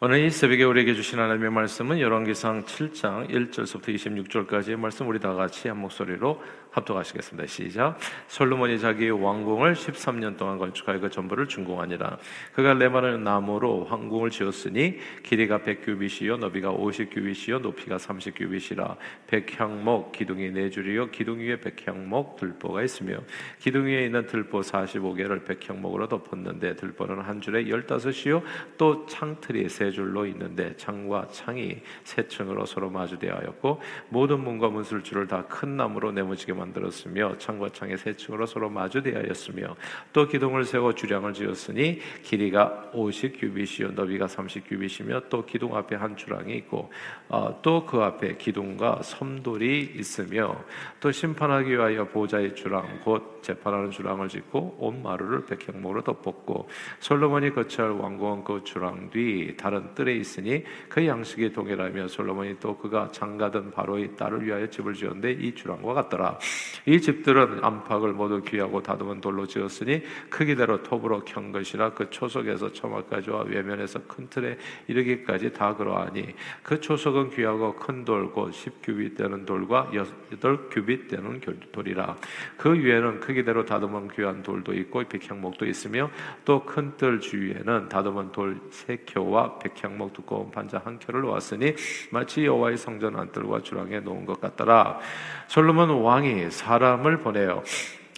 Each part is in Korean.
오늘 이 새벽에 우리에게 주신 하나님의 말씀은 열왕기상 7장 1절부터 26절까지의 말씀 우리 다 같이 한 목소리로 합독하시겠습니다. 시작. 솔로몬이 자기의 왕궁을 13년 동안 건축하여 그 전부를 준공하니라. 그가 레바논 나무로 황궁을 지었으니 길이가 100규빗이요 너비가 50규빗이요 높이가 30규빗이라 백향목 기둥이 네 줄이요 기둥 위에 백향목 들보가 있으며 기둥 위에 있는 들보 45개를 백향목으로 덮었는데 들보는 한 줄에 15이요 또 창틀이 세 줄로 있는데 창과 창이 세 층으로 서로 마주대하였고 모든 문과 문술줄을 다 큰 나무로 네모지게 만들었으며 창과 창의 세 층으로 서로 마주대하였으며 또 기둥을 세워 주량을 지었으니 길이가 50 규빗이요 너비가 30 규빗이며 또 기둥 앞에 한 주랑이 있고 어, 또그 앞에 기둥과 섬돌이 있으며 또 심판하기 위하여 보좌의 주랑 곧 재판하는 주랑을 짓고 온 마루를 백향목으로 덮었고 솔로몬이 거처할 왕궁은 그 주랑 뒤 다른 뜰에 있으니 그 양식이 동일하며 솔로몬이 또 그가 장가든 바로의 딸을 위하여 집을 지었는데 이 주랑과 같더라. 이 집들은 안팎을 모두 귀하고 다듬은 돌로 지었으니 크기대로 톱으로 켠 것이라 그 초석에서 처마까지와 외면에서 큰 틀에 이르기까지 다 그러하니 그 초석은 귀하고 큰 돌 곧 10규빗 되는 돌과 8규빗 되는 돌이라. 그 위에는 크기대로 다듬은 귀한 돌도 있고 백향목도 있으며 또 큰 뜰 주위에는 다듬은 돌 세 켜와 백향목 두꺼운 반자 한 켜를 놓았으니 마치 여호와의 성전 안뜰과 주랑에 놓은 것 같더라. 솔로몬 왕이 사람을 보내어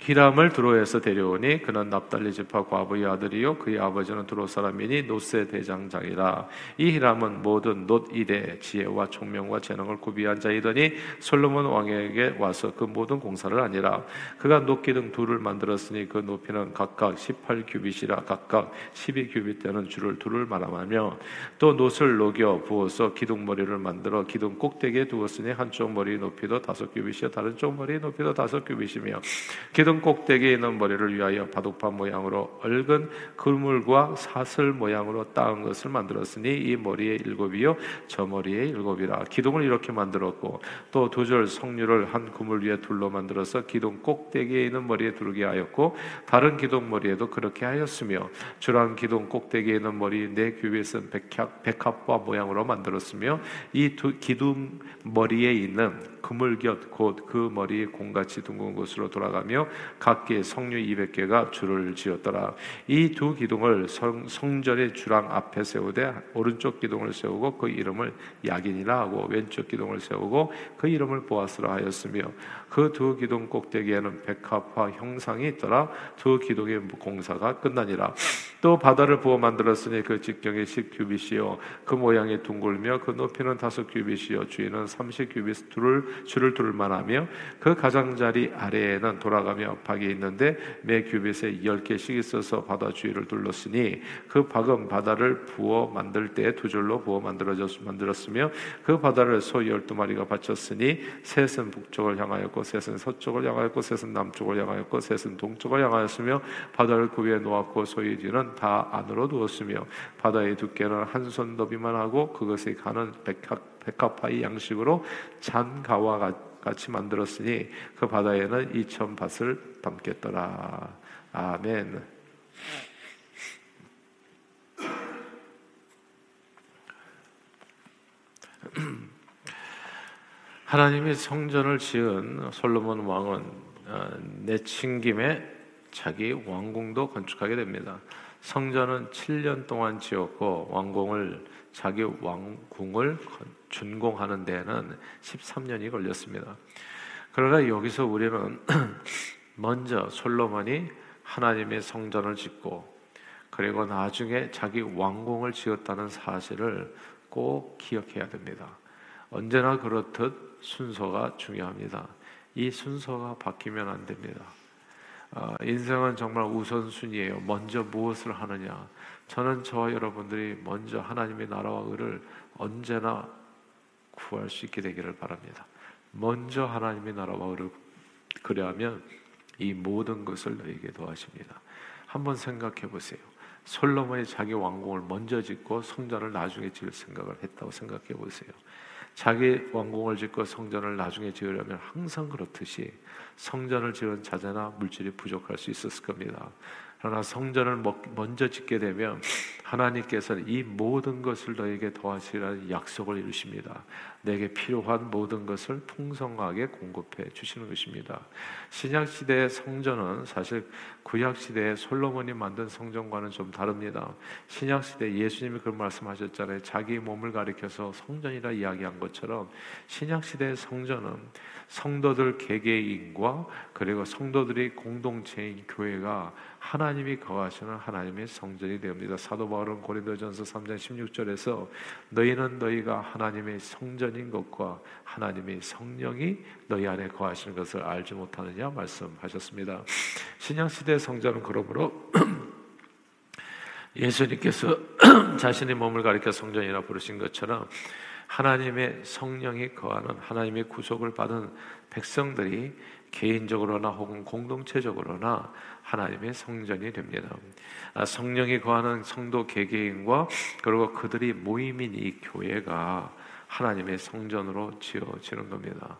히람을 드로에서 데려오니 그는 납달리 지파 과부의 아들이요 그의 아버지는 드로 사람이니 노세 대장장이라. 이 히람은 모든 놋 일에 지혜와 총명과 재능을 구비한 자이더니 솔로몬 왕에게 와서 그 모든 공사를 하니라. 그가 놋기둥 둘을 만들었으니 그 높이는 각각 18규빗이라 각각 12규빗 되는 줄을 둘을 말하며 또 놋을 녹여 부어서 기둥 머리를 만들어 기둥 꼭대기에 두었으니 한쪽 머리 높이도 다섯 규빗이요 다른 쪽 머리 높이도 다섯 규빗이며 기둥 기둥 꼭대기에 있는 머리를 위하여 바둑판 모양으로 얽은 그물과 사슬 모양으로 따은 것을 만들었으니 이 머리에 일곱이요 저 머리에 일곱이라. 기둥을 이렇게 만들었고 또두줄 성류를 한 그물 위에 둘로 만들어서 기둥 꼭대기에 있는 머리에 두르게 하였고 다른 기둥 머리에도 그렇게 하였으며 주랑 기둥 꼭대기에 있는 머리 네 규빗은 백합, 백합과 모양으로 만들었으며 이 두 기둥 머리에 있는 그물곁 곧 그 머리에 공같이 둥근 곳으로 돌아가며 각기 성류 200개가 줄을 지었더라. 이 두 기둥을 성, 성전의 주랑 앞에 세우되 오른쪽 기둥을 세우고 그 이름을 야긴이라 하고 왼쪽 기둥을 세우고 그 이름을 보아스라 하였으며 그 두 기둥 꼭대기에는 백합화 형상이 있더라. 두 기둥의 공사가 끝나니라. 또 바다를 부어 만들었으니 그 직경이 10규빗이요 그 모양이 둥글며 그 높이는 다섯 규빗이요 주인은 30규빗 둘을 줄을 둘 만하며 그 가장자리 아래에는 돌아가며 박이 있는데 매 규빗에 열 개씩 있어서 바다 주위를 둘렀으니 그 박은 바다를 부어 만들 때 두 줄로 부어 만들어졌 만들었으며 그 바다를 소 열두 마리가 바쳤으니 셋은 북쪽을 향하였고 셋은 서쪽을 향하였고 셋은 남쪽을 향하였고 셋은 동쪽을 향하였으며 바다를 그 위에 놓았고 소의 뒤는 다 안으로 두었으며 바다의 두께는 한 손 너비만 하고 그것이 가는 백합 백합화의 양식으로 잔가와 같이 만들었으니 그 바다에는 이천 밭을 담겠더라. 아멘. 하나님이 성전을 지은 솔로몬 왕은 어, 내친 김에 자기 왕궁도 건축하게 됩니다. 성전은 7년 동안 지었고 왕궁을 자기 왕궁을 준공하는 데에는 13년이 걸렸습니다. 그러나 여기서 우리는 먼저 솔로몬이 하나님의 성전을 짓고 그리고 나중에 자기 왕궁을 지었다는 사실을 꼭 기억해야 됩니다. 언제나 그렇듯 순서가 중요합니다. 이 순서가 바뀌면 안 됩니다. 어, 인생은 정말 우선순위예요. 먼저 무엇을 하느냐. 저는 저와 여러분들이 먼저 하나님의 나라와 의를 언제나 구할 수 있게 되기를 바랍니다. 먼저 하나님의 나라와 의를 그리하면 이 모든 것을 너에게 도하십니다. 한번 생각해 보세요. 솔로몬이 자기 왕궁을 먼저 짓고 성전을 나중에 지을 생각을 했다고 생각해 보세요. 자기 왕궁을 짓고 성전을 나중에 지으려면 항상 그렇듯이 성전을 지은 자재나 물질이 부족할 수 있었을 겁니다. 그러나 성전을 먼저 짓게 되면 하나님께서는 이 모든 것을 너에게 더하시라는 약속을 이루십니다. 내게 필요한 모든 것을 풍성하게 공급해 주시는 것입니다. 신약 시대의 성전은 사실 구약 시대의 솔로몬이 만든 성전과는 좀 다릅니다. 신약 시대 예수님이 그런 말씀하셨잖아요. 자기 몸을 가리켜서 성전이라 이야기한 것처럼 신약 시대의 성전은 성도들 개개인과 그리고 성도들이 공동체인 교회가 하나님이 거하시는 하나님의 성전이 됩니다. 사도 바울은 고린도전서 3장 16절에서 너희는 너희가 하나님의 성전 인 것과 하나님의 성령이 너희 안에 거하시는 것을 알지 못하느냐 말씀하셨습니다. 신약 시대 성전은 그러므로 예수님께서 자신의 몸을 가리켜 성전이라 부르신 것처럼 하나님의 성령이 거하는 하나님의 구속을 받은 백성들이 개인적으로나 혹은 공동체적으로나 하나님의 성전이 됩니다. 아, 성령이 거하는 성도 개개인과 그리고 그들이 모임인 이 교회가 하나님의 성전으로 지어지는 겁니다.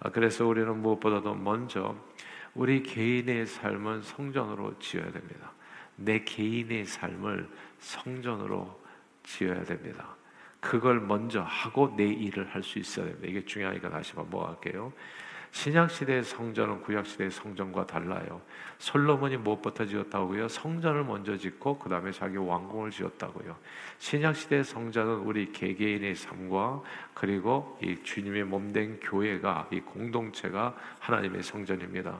아, 그래서 우리는 무엇보다도 먼저 우리 개인의 삶은 성전으로 지어야 됩니다. 내 개인의 삶을 성전으로 지어야 됩니다. 그걸 먼저 하고 내 일을 할 수 있어야 됩니다. 이게 중요하니까 다시 반복할게요. 신약 시대의 성전은 구약 시대의 성전과 달라요. 솔로몬이 무엇부터 지었다고요? 성전을 먼저 짓고 그 다음에 자기 왕궁을 지었다고요. 신약 시대의 성전은 우리 개개인의 삶과 그리고 이 주님의 몸된 교회가 이 공동체가 하나님의 성전입니다.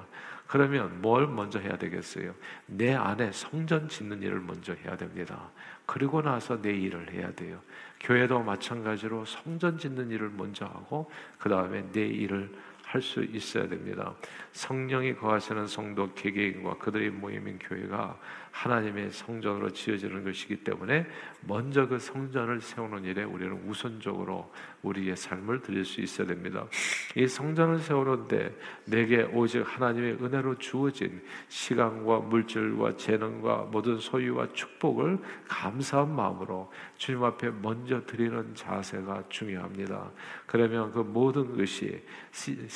그러면 뭘 먼저 해야 되겠어요? 내 안에 성전 짓는 일을 먼저 해야 됩니다. 그리고 나서 내 일을 해야 돼요. 교회도 마찬가지로 성전 짓는 일을 먼저 하고 그 다음에 내 일을 할 수 있어야 됩니다. 성령이 거하시는 성도 개개인과 그들의 모임인 교회가 하나님의 성전으로 지어지는 것이기 때문에 먼저 그 성전을 세우는 일에 우리는 우선적으로 우리의 삶을 드릴 수 있어야 됩니다. 이 성전을 세우는데 내게 오직 하나님의 은혜로 주어진 시간과 물질과 재능과 모든 소유와 축복을 감사한 마음으로 주님 앞에 먼저 드리는 자세가 중요합니다. 그러면 그 모든 것이 시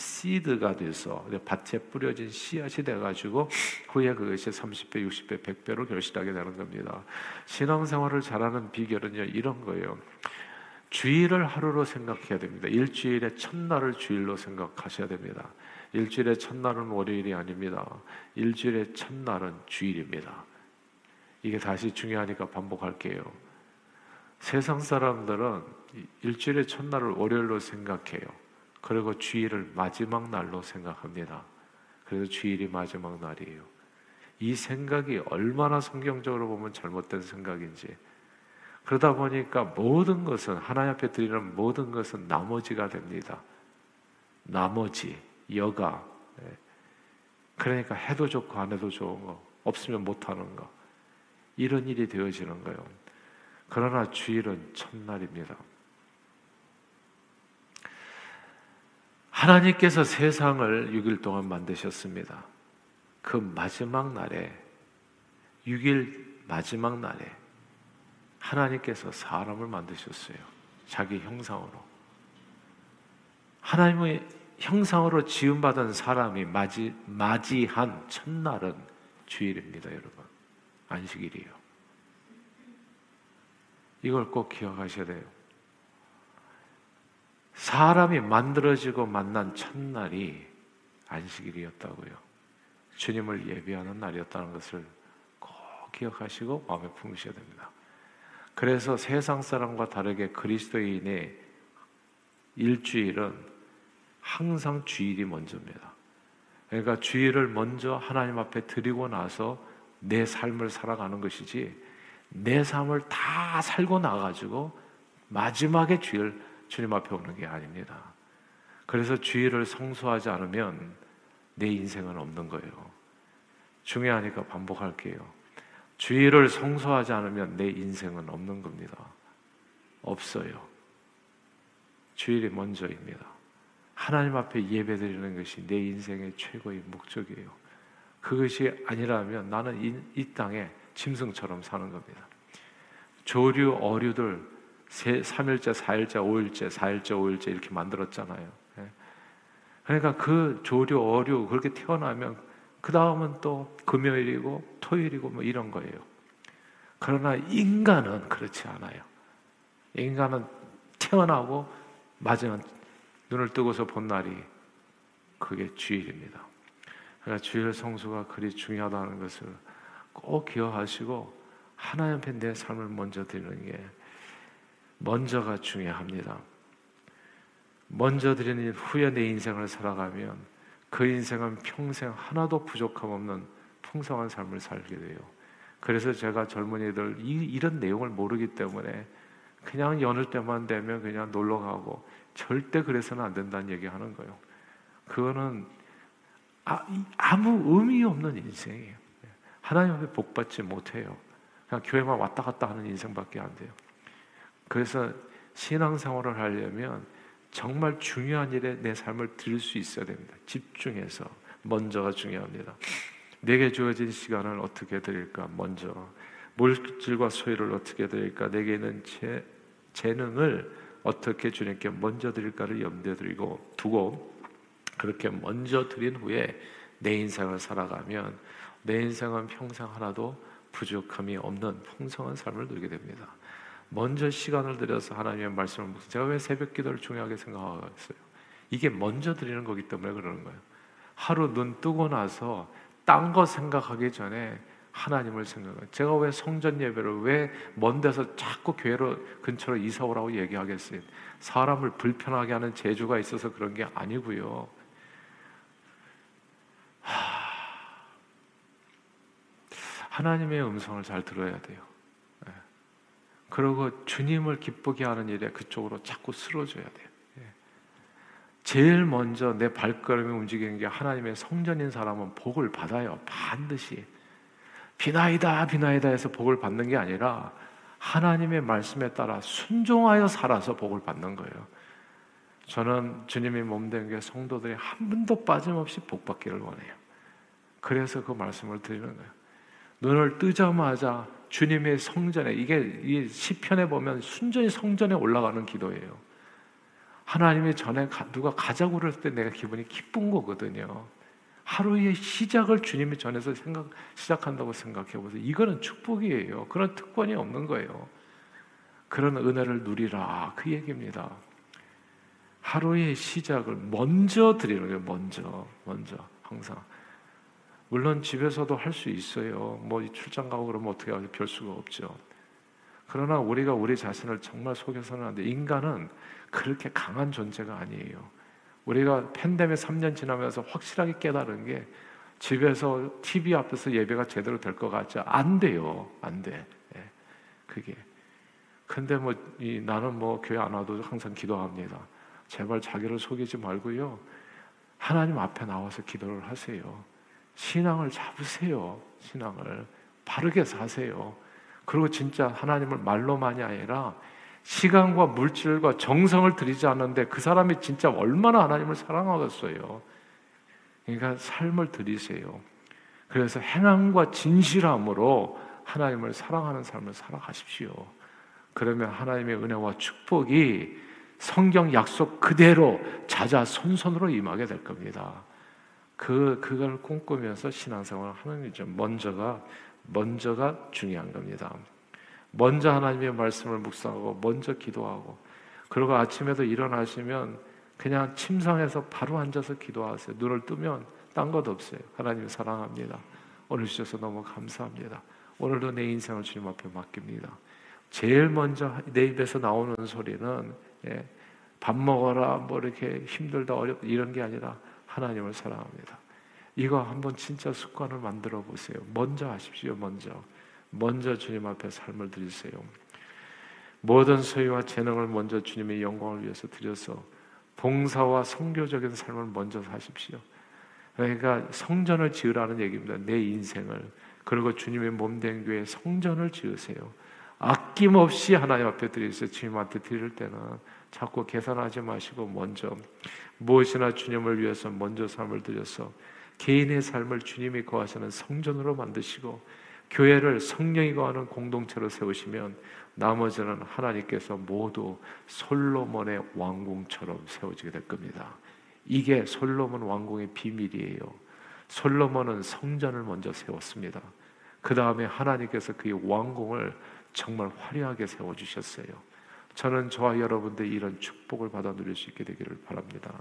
드가 돼서 밭에 뿌려진 씨앗이 돼가지고 후에 그것이 30배, 60배, 100배로 결실하게 되는 겁니다. 신앙생활을 잘하는 비결은요 이런 거예요. 주일을 하루로 생각해야 됩니다. 일주일의 첫날을 주일로 생각하셔야 됩니다. 일주일의 첫날은 월요일이 아닙니다. 일주일의 첫날은 주일입니다. 이게 다시 중요하니까 반복할게요. 세상 사람들은 일주일의 첫날을 월요일로 생각해요. 그리고 주일을 마지막 날로 생각합니다. 그래서 주일이 마지막 날이에요. 이 생각이 얼마나 성경적으로 보면 잘못된 생각인지. 그러다 보니까 모든 것은 하나님 앞에 드리는 모든 것은 나머지가 됩니다. 나머지, 여가. 예. 그러니까 해도 좋고 안 해도 좋은 거, 없으면 못 하는 거. 이런 일이 되어지는 거예요. 그러나 주일은 첫날입니다. 하나님께서 세상을 6일 동안 만드셨습니다. 그 마지막 날에 6일 마지막 날에 하나님께서 사람을 만드셨어요. 자기 형상으로. 하나님의 형상으로 지음받은 사람이 맞이, 맞이한 첫날은 주일입니다, 여러분. 안식일이에요. 이걸 꼭 기억하셔야 돼요. 사람이 만들어지고 만난 첫날이 안식일이었다고요. 주님을 예배하는 날이었다는 것을 꼭 기억하시고 마음에 품으셔야 됩니다. 그래서 세상 사람과 다르게 그리스도인의 일주일은 항상 주일이 먼저입니다. 그러니까 주일을 먼저 하나님 앞에 드리고 나서 내 삶을 살아가는 것이지 내 삶을 다 살고 나가지고 마지막에 주일 주님 앞에 오는 게 아닙니다. 그래서 주일을 성수하지 않으면 내 인생은 없는 거예요. 중요하니까 반복할게요. 주일을 성수하지 않으면 내 인생은 없는 겁니다. 없어요. 주일이 먼저입니다. 하나님 앞에 예배드리는 것이 내 인생의 최고의 목적이에요. 그것이 아니라면 나는 이, 이 땅에 짐승처럼 사는 겁니다. 조류, 어류들 3일째, 4일째, 5일째, 4일째, 5일째 이렇게 만들었잖아요. 예. 그러니까 그 조류, 어류 그렇게 태어나면 그 다음은 또 금요일이고 토요일이고 뭐 이런 거예요. 그러나 인간은 그렇지 않아요. 인간은 태어나고 마지막 눈을 뜨고서 본 날이 그게 주일입니다. 그러니까 주일 성수가 그리 중요하다는 것을 꼭 기억하시고 하나님 앞에 내 삶을 먼저 드리는 게 먼저가 중요합니다. 먼저 드리는 후에 내 인생을 살아가면 그 인생은 평생 하나도 부족함 없는 풍성한 삶을 살게 돼요. 그래서 제가 젊은이들 이, 이런 내용을 모르기 때문에 그냥 여느 때만 되면 그냥 놀러 가고 절대 그래서는 안 된다는 얘기 하는 거예요. 그거는 아, 무 의미 없는 인생이에요. 하나님 앞에 복 받지 못해요. 그냥 교회만 왔다 갔다 하는 인생밖에 안 돼요. 그래서 신앙생활을 하려면 정말 중요한 일에 내 삶을 드릴 수 있어야 됩니다. 집중해서 먼저가 중요합니다. 내게 주어진 시간을 어떻게 드릴까? 먼저 물질과 소유를 어떻게 드릴까? 내게 있는 재, 재능을 어떻게 주님께 먼저 드릴까를 염두에 두고 두고 그렇게 먼저 드린 후에 내 인생을 살아가면 내 인생은 평생 하나도 부족함이 없는 풍성한 삶을 누리게 됩니다. 먼저 시간을 들여서 하나님의 말씀을 묵 제가 왜 새벽 기도를 중요하게 생각하겠어요? 이게 먼저 드리는 거기 때문에 그러는 거예요. 하루 눈 뜨고 나서 딴 거 생각하기 전에 하나님을 생각해요. 제가 왜 성전 예배를 왜 먼 데서 자꾸 교회로 근처로 이사 오라고 얘기하겠어요? 사람을 불편하게 하는 재주가 있어서 그런 게 아니고요. 하나님의 음성을 잘 들어야 돼요. 예. 그리고 주님을 기쁘게 하는 일에 그쪽으로 자꾸 쓰러져야 돼요. 예. 제일 먼저 내 발걸음이 움직이는 게 하나님의 성전인 사람은 복을 받아요. 반드시. 비나이다, 비나이다 해서 복을 받는 게 아니라 하나님의 말씀에 따라 순종하여 살아서 복을 받는 거예요. 저는 주님이 몸된 게 성도들이 한 분도 빠짐없이 복 받기를 원해요. 그래서 그 말씀을 드리는 거예요. 눈을 뜨자마자 주님의 성전에 이게 이 시편에 보면 순전히 성전에 올라가는 기도예요. 하나님의 전에 누가 가자고 그럴 때 내가 기분이 기쁜 거거든요. 하루의 시작을 주님의 전에서 생각 시작한다고 생각해 보세요. 이거는 축복이에요. 그런 특권이 없는 거예요. 그런 은혜를 누리라 그 얘기입니다. 하루의 시작을 먼저 드리는 거예요. 먼저, 먼저 항상. 물론 집에서도 할 수 있어요. 뭐 출장 가고 그러면 어떻게 하죠? 별 수가 없죠. 그러나 우리가 우리 자신을 정말 속여서는 안 돼. 인간은 그렇게 강한 존재가 아니에요. 우리가 팬데믹 3년 지나면서 확실하게 깨달은 게 집에서 TV 앞에서 예배가 제대로 될 것 같지 안 돼요. 안 돼. 예. 그게. 근데 뭐 이, 나는 뭐 교회 안 와도 항상 기도합니다. 제발 자기를 속이지 말고요. 하나님 앞에 나와서 기도를 하세요. 신앙을 잡으세요. 신앙을 바르게 사세요. 그리고 진짜 하나님을 말로만이 아니라 시간과 물질과 정성을 들이지 않는데 그 사람이 진짜 얼마나 하나님을 사랑하겠어요. 그러니까 삶을 들이세요. 그래서 행함과 진실함으로 하나님을 사랑하는 삶을 살아가십시오. 그러면 하나님의 은혜와 축복이 성경 약속 그대로 자자 손손으로 임하게 될 겁니다. 그 그걸 꿈꾸면서 신앙생활을 하는 거죠. 먼저가 먼저가 중요한 겁니다. 먼저 하나님의 말씀을 묵상하고 먼저 기도하고 그리고 아침에도 일어나시면 그냥 침상에서 바로 앉아서 기도하세요. 눈을 뜨면 딴 것 없어요. 하나님 사랑합니다. 오늘 주셔서 너무 감사합니다. 오늘도 내 인생을 주님 앞에 맡깁니다. 제일 먼저 내 입에서 나오는 소리는 예, 밥 먹어라 뭐 이렇게 힘들다 어렵다 이런 게 아니라 하나님을 사랑합니다. 이거 한번 진짜 습관을 만들어 보세요. 먼저 하십시오. 먼저. 먼저 주님 앞에 삶을 드리세요. 모든 소유와 재능을 먼저 주님의 영광을 위해서 드려서 봉사와 성교적인 삶을 먼저 사십시오. 그러니까 성전을 지으라는 얘기입니다. 내 인생을 그리고 주님의 몸된 교회 성전을 지으세요. 아낌없이 하나님 앞에 드리세요. 주님한테 드릴 때는 자꾸 계산하지 마시고 먼저 무엇이나 주님을 위해서 먼저 삶을 드려서 개인의 삶을 주님이 거하시는 성전으로 만드시고 교회를 성령이 거하는 공동체로 세우시면 나머지는 하나님께서 모두 솔로몬의 왕궁처럼 세워지게 될 겁니다. 이게 솔로몬 왕궁의 비밀이에요. 솔로몬은 성전을 먼저 세웠습니다. 그 다음에 하나님께서 그의 왕궁을 정말 화려하게 세워 주셨어요. 저는 저와 여러분들 이런 축복을 받아 누릴 수 있게 되기를 바랍니다.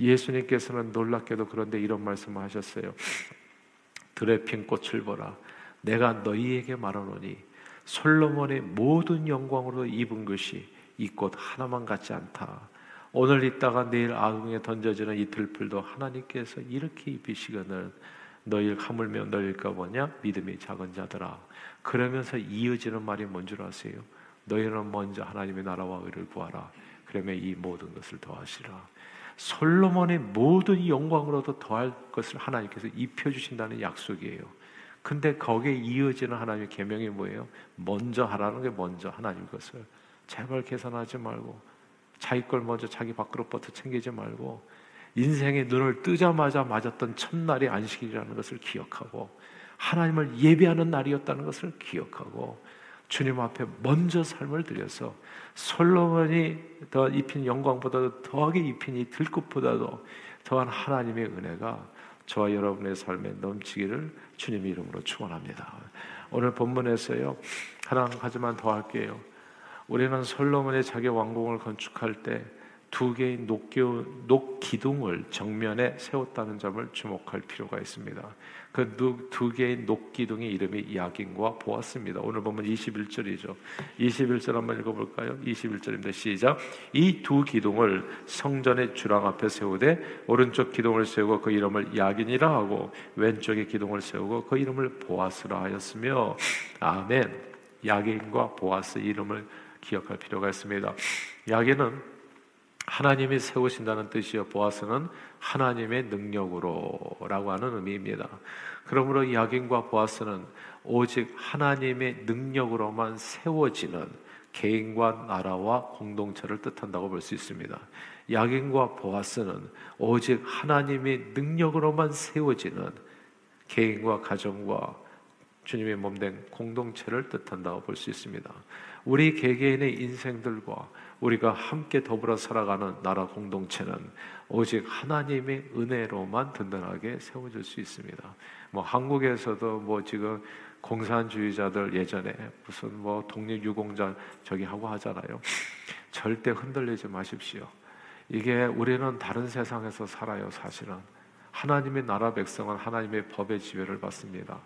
예수님께서는 놀랍게도 그런데 이런 말씀을 하셨어요. 들의 핀 꽃을 보라. 내가 너희에게 말하노니 솔로몬의 모든 영광으로 입은 것이 이 꽃 하나만 같지 않다. 오늘 있다가 내일 아궁에 던져지는 이 들풀도 하나님께서 이렇게 입히시거늘 너희를 하물며 너희일까 보냐 믿음이 작은 자들아 그러면서 이어지는 말이 뭔 줄 아세요? 너희는 먼저 하나님의 나라와 의를 구하라. 그러면 이 모든 것을 더하시라. 솔로몬의 모든 영광으로도 더할 것을 하나님께서 입혀 주신다는 약속이에요. 근데 거기에 이어지는 하나님의 계명이 뭐예요? 먼저 하라는 게 먼저 하나님 것을. 제발 계산하지 말고 자기 걸 먼저 자기 밥그릇부터 챙기지 말고 인생의 눈을 뜨자마자 맞았던 첫날이 안식일이라는 것을 기억하고 하나님을 예배하는 날이었다는 것을 기억하고 주님 앞에 먼저 삶을 들여서 솔로몬이 더 입힌 영광보다도 더하게 입힌 이 들꽃보다도 더한 하나님의 은혜가 저와 여러분의 삶에 넘치기를 주님 이름으로 축원합니다. 오늘 본문에서요 하나 가지만 더 할게요. 우리는 솔로몬의 자기 왕궁을 건축할 때 두 개의 녹 기둥을 정면에 세웠다는 점을 주목할 필요가 있습니다. 그 두 개의 녹 기둥의 이름이 야긴과 보았습니다. 오늘 보면 21절이죠. 21절 한번 읽어볼까요? 21절입니다. 시작. 이 두 기둥을 성전의 주랑 앞에 세우되 오른쪽 기둥을 세우고 그 이름을 야긴이라 하고 왼쪽의 기둥을 세우고 그 이름을 보아스라 하였으며 아멘. 야긴과 보아스 이름을 기억할 필요가 있습니다. 야게는 하나님이 세우신다는 뜻이요. 보아스는 하나님의 능력으로라고 하는 의미입니다. 그러므로 야긴과 보아스는 오직 하나님의 능력으로만 세워지는 개인과 나라와 공동체를 뜻한다고 볼 수 있습니다. 야긴과 보아스는 오직 하나님의 능력으로만 세워지는 개인과 가정과 주님의 몸된 공동체를 뜻한다고 볼 수 있습니다. 우리 개개인의 인생들과 우리가 함께 더불어 살아가는 나라 공동체는 오직 하나님의 은혜로만 든든하게 세워질 수 있습니다. 뭐 한국에서도 뭐 지금 공산주의자들 예전에 무슨 뭐 독립유공자 저기 하고 하잖아요. 절대 흔들리지 마십시오. 이게 우리는 다른 세상에서 살아요, 사실은. 하나님의 나라 백성은 하나님의 법의 지배를 받습니다.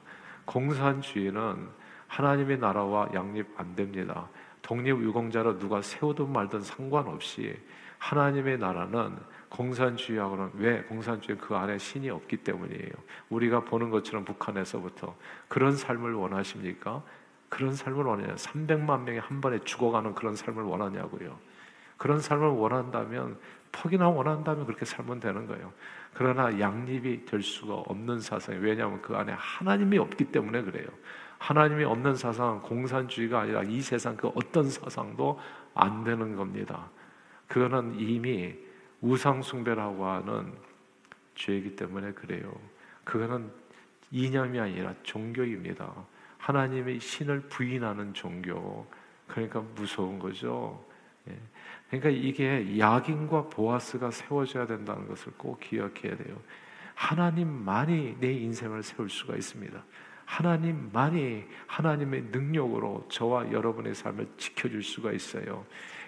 공산주의는 하나님의 나라와 양립 안 됩니다. 독립유공자로 누가 세우든 말든 상관없이 하나님의 나라는 공산주의하고는 왜 공산주의 그 안에 신이 없기 때문이에요. 우리가 보는 것처럼 북한에서부터 그런 삶을 원하십니까? 그런 삶을 원해요. 300만 명이 한 번에 죽어가는 그런 삶을 원하냐고요. 그런 삶을 원한다면 퍽이나 원한다면 그렇게 살면 되는 거예요. 그러나 양립이 될 수가 없는 사상이 왜냐하면 그 안에 하나님이 없기 때문에 그래요. 하나님이 없는 사상은 공산주의가 아니라 이 세상 그 어떤 사상도 안 되는 겁니다. 그거는 이미 우상숭배라고 하는 죄이기 때문에 그래요. 그거는 이념이 아니라 종교입니다. 하나님의 신을 부인하는 종교. 그러니까 무서운 거죠. 예. 그러니까 이게 야긴과 보아스가 세워져야 된다는 것을 꼭 기억해야 돼요. 하나님만이 내 인생을 세울 수가 있습니다. 하나님만이 하나님의 능력으로 저와 여러분의 삶을 지켜줄 수가 있어요.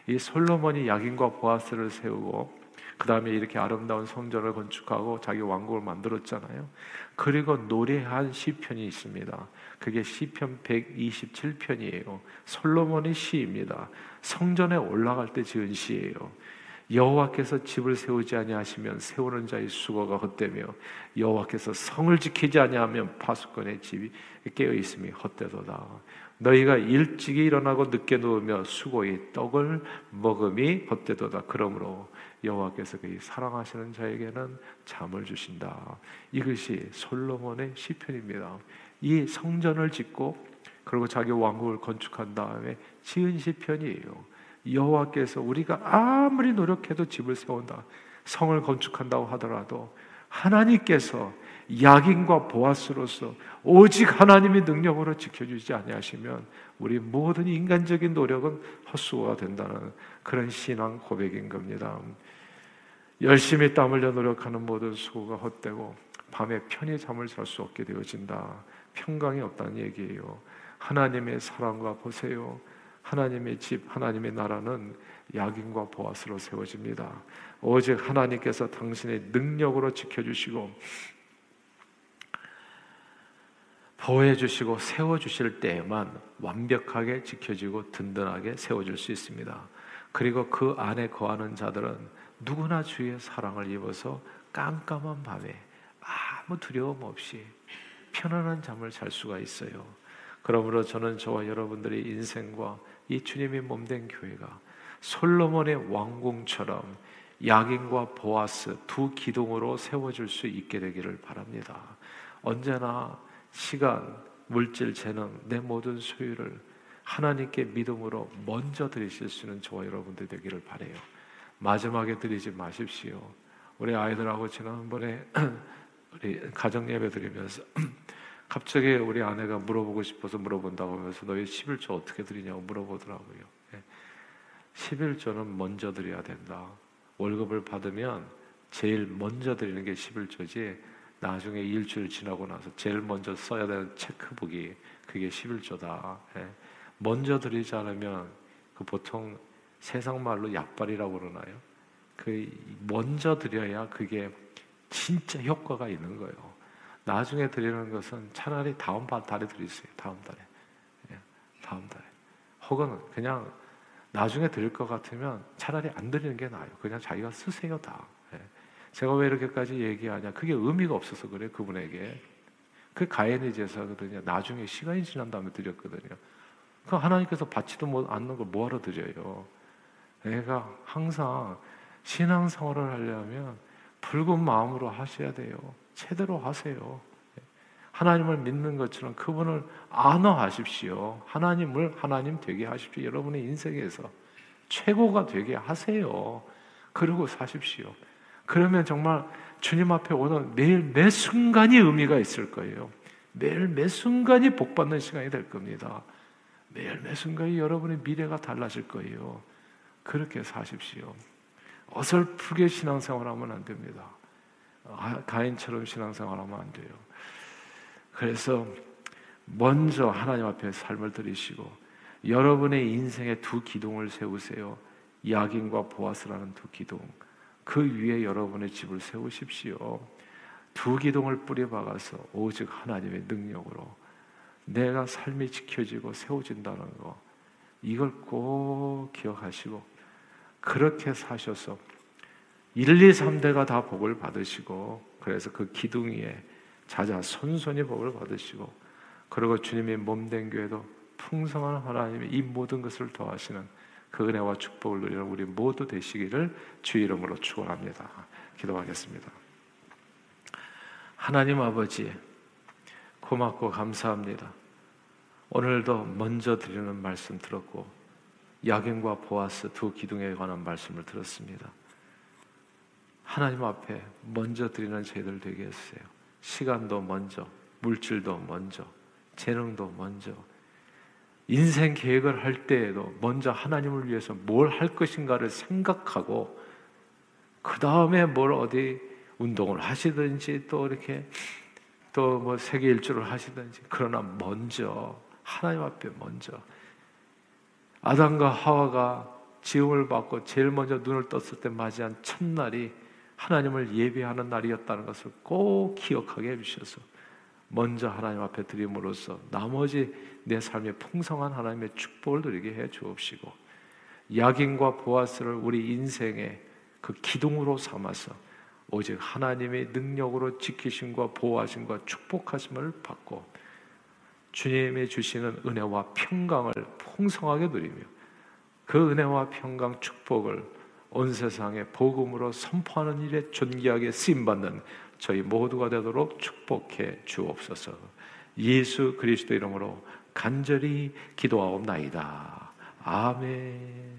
이 솔로몬이 야긴과 보아스를 세우고 그 다음에 이렇게 아름다운 성전을 건축하고 자기 왕국을 만들었잖아요. 그리고 노래한 시편이 있습니다. 그게 시편 127편이에요. 솔로몬의 시입니다. 성전에 올라갈 때 지은 시예요. 여호와께서 집을 세우지 아니하시면 세우는 자의 수고가 헛되며 여호와께서 성을 지키지 아니하면 파수꾼의 집이 깨어 있음이 헛되도다. 너희가 일찍이 일어나고 늦게 누우며 수고의 떡을 먹음이 헛되도다. 그러므로 여호와께서 그 사랑하시는 자에게는 잠을 주신다. 이것이 솔로몬의 시편입니다. 이 성전을 짓고 그리고 자기 왕국을 건축한 다음에 지은 시편이에요. 여호와께서 우리가 아무리 노력해도 집을 세운다, 성을 건축한다고 하더라도 하나님께서 야긴과 보아스로서 오직 하나님의 능력으로 지켜주지 아니하시면 우리 모든 인간적인 노력은 헛수고가 된다는 그런 신앙 고백인 겁니다. 열심히 땀 흘려 노력하는 모든 수고가 헛되고 밤에 편히 잠을 잘 수 없게 되어진다. 평강이 없다는 얘기예요. 하나님의 사랑과 보세요. 하나님의 집, 하나님의 나라는 야긴과 보아스로 세워집니다. 오직 하나님께서 당신의 능력으로 지켜주시고 보호해 주시고 세워 주실 때에만 완벽하게 지켜지고 든든하게 세워질 수 있습니다. 그리고 그 안에 거하는 자들은 누구나 주의 사랑을 입어서 깜깜한 밤에 아무 두려움 없이 편안한 잠을 잘 수가 있어요. 그러므로 저는 저와 여러분들의 인생과 이 주님의 몸된 교회가 솔로몬의 왕궁처럼 야긴과 보아스 두 기둥으로 세워질 수 있게 되기를 바랍니다. 언제나 시간, 물질, 재능, 내 모든 소유를 하나님께 믿음으로 먼저 드리실 수 있는 저와 여러분들 되기를 바래요. 마지막에 드리지 마십시오. 우리 아이들하고 지난번에 우리 가정 예배 드리면서 갑자기 우리 아내가 물어보고 싶어서 물어본다고 하면서 너희 11조 어떻게 드리냐고 물어보더라고요. 11조는 예. 먼저 드려야 된다. 월급을 받으면 제일 먼저 드리는 게 11조지 나중에 일주일 지나고 나서 제일 먼저 써야 되는 체크북이 그게 11조다. 예. 먼저 드리지 않으면 그 보통 세상 말로 약발이라고 그러나요? 그 먼저 드려야 그게 진짜 효과가 있는 거예요. 나중에 드리는 것은 차라리 다음 달에 드리세요. 다음 달에. 예, 다음 달에. 혹은 그냥 나중에 드릴 것 같으면 차라리 안 드리는 게 나아요. 그냥 자기가 쓰세요, 다. 예. 제가 왜 이렇게까지 얘기하냐? 그게 의미가 없어서 그래, 그분에게. 그 가인의 제사거든요. 나중에 시간이 지난 다음에 드렸거든요. 그 하나님께서 받지도 못 않는 걸 뭐하러 드려요? 내가 항상 신앙생활을 하려면 붉은 마음으로 하셔야 돼요. 제대로 하세요. 하나님을 믿는 것처럼 그분을 안어하십시오. 하나님을 하나님 되게 하십시오. 여러분의 인생에서 최고가 되게 하세요. 그러고 사십시오. 그러면 정말 주님 앞에 오는 매일 매 순간이 의미가 있을 거예요. 매일 매 순간이 복받는 시간이 될 겁니다. 매일 매 순간이 여러분의 미래가 달라질 거예요. 그렇게 사십시오. 어설프게 신앙생활 하면 안 됩니다. 아, 가인처럼 신앙생활하면 안 돼요. 그래서 먼저 하나님 앞에 삶을 들이시고 여러분의 인생에 두 기둥을 세우세요. 야긴과 보아스라는 두 기둥. 그 위에 여러분의 집을 세우십시오. 두 기둥을 뿌려 박아서 오직 하나님의 능력으로 내가 삶이 지켜지고 세워진다는 거 이걸 꼭 기억하시고 그렇게 사셔서 1, 2, 3대가 다 복을 받으시고 그래서 그 기둥 위에 자자 손손이 복을 받으시고 그리고 주님의 몸된 교회도 풍성한 하나님의 이 모든 것을 더하시는 그 은혜와 축복을 누리는 우리 모두 되시기를 주 이름으로 축원합니다. 기도하겠습니다. 하나님 아버지 고맙고 감사합니다. 오늘도 먼저 드리는 말씀 들었고 야긴과 보아스 두 기둥에 관한 말씀을 들었습니다. 하나님 앞에 먼저 드리는 죄들 되게 해주세요. 시간도 먼저, 물질도 먼저, 재능도 먼저, 인생 계획을 할 때에도 먼저 하나님을 위해서 뭘 할 것인가를 생각하고 그 다음에 뭘 어디 운동을 하시든지 또 이렇게 또 뭐 세계 일주를 하시든지 그러나 먼저 하나님 앞에 먼저 아담과 하와가 지음을 받고 제일 먼저 눈을 떴을 때 맞이한 첫날이 하나님을 예배하는 날이었다는 것을 꼭 기억하게 해주셔서 먼저 하나님 앞에 드림으로써 나머지 내 삶의 풍성한 하나님의 축복을 누리게 해 주옵시고 야긴과 보아스를 우리 인생의 그 기둥으로 삼아서 오직 하나님의 능력으로 지키심과 보호하심과 축복하심을 받고 주님의 주시는 은혜와 평강을 풍성하게 누리며 그 은혜와 평강 축복을 온 세상에 복음으로 선포하는 일에 존귀하게 쓰임 받는 저희 모두가 되도록 축복해 주옵소서. 예수 그리스도 이름으로 간절히 기도하옵나이다. 아멘.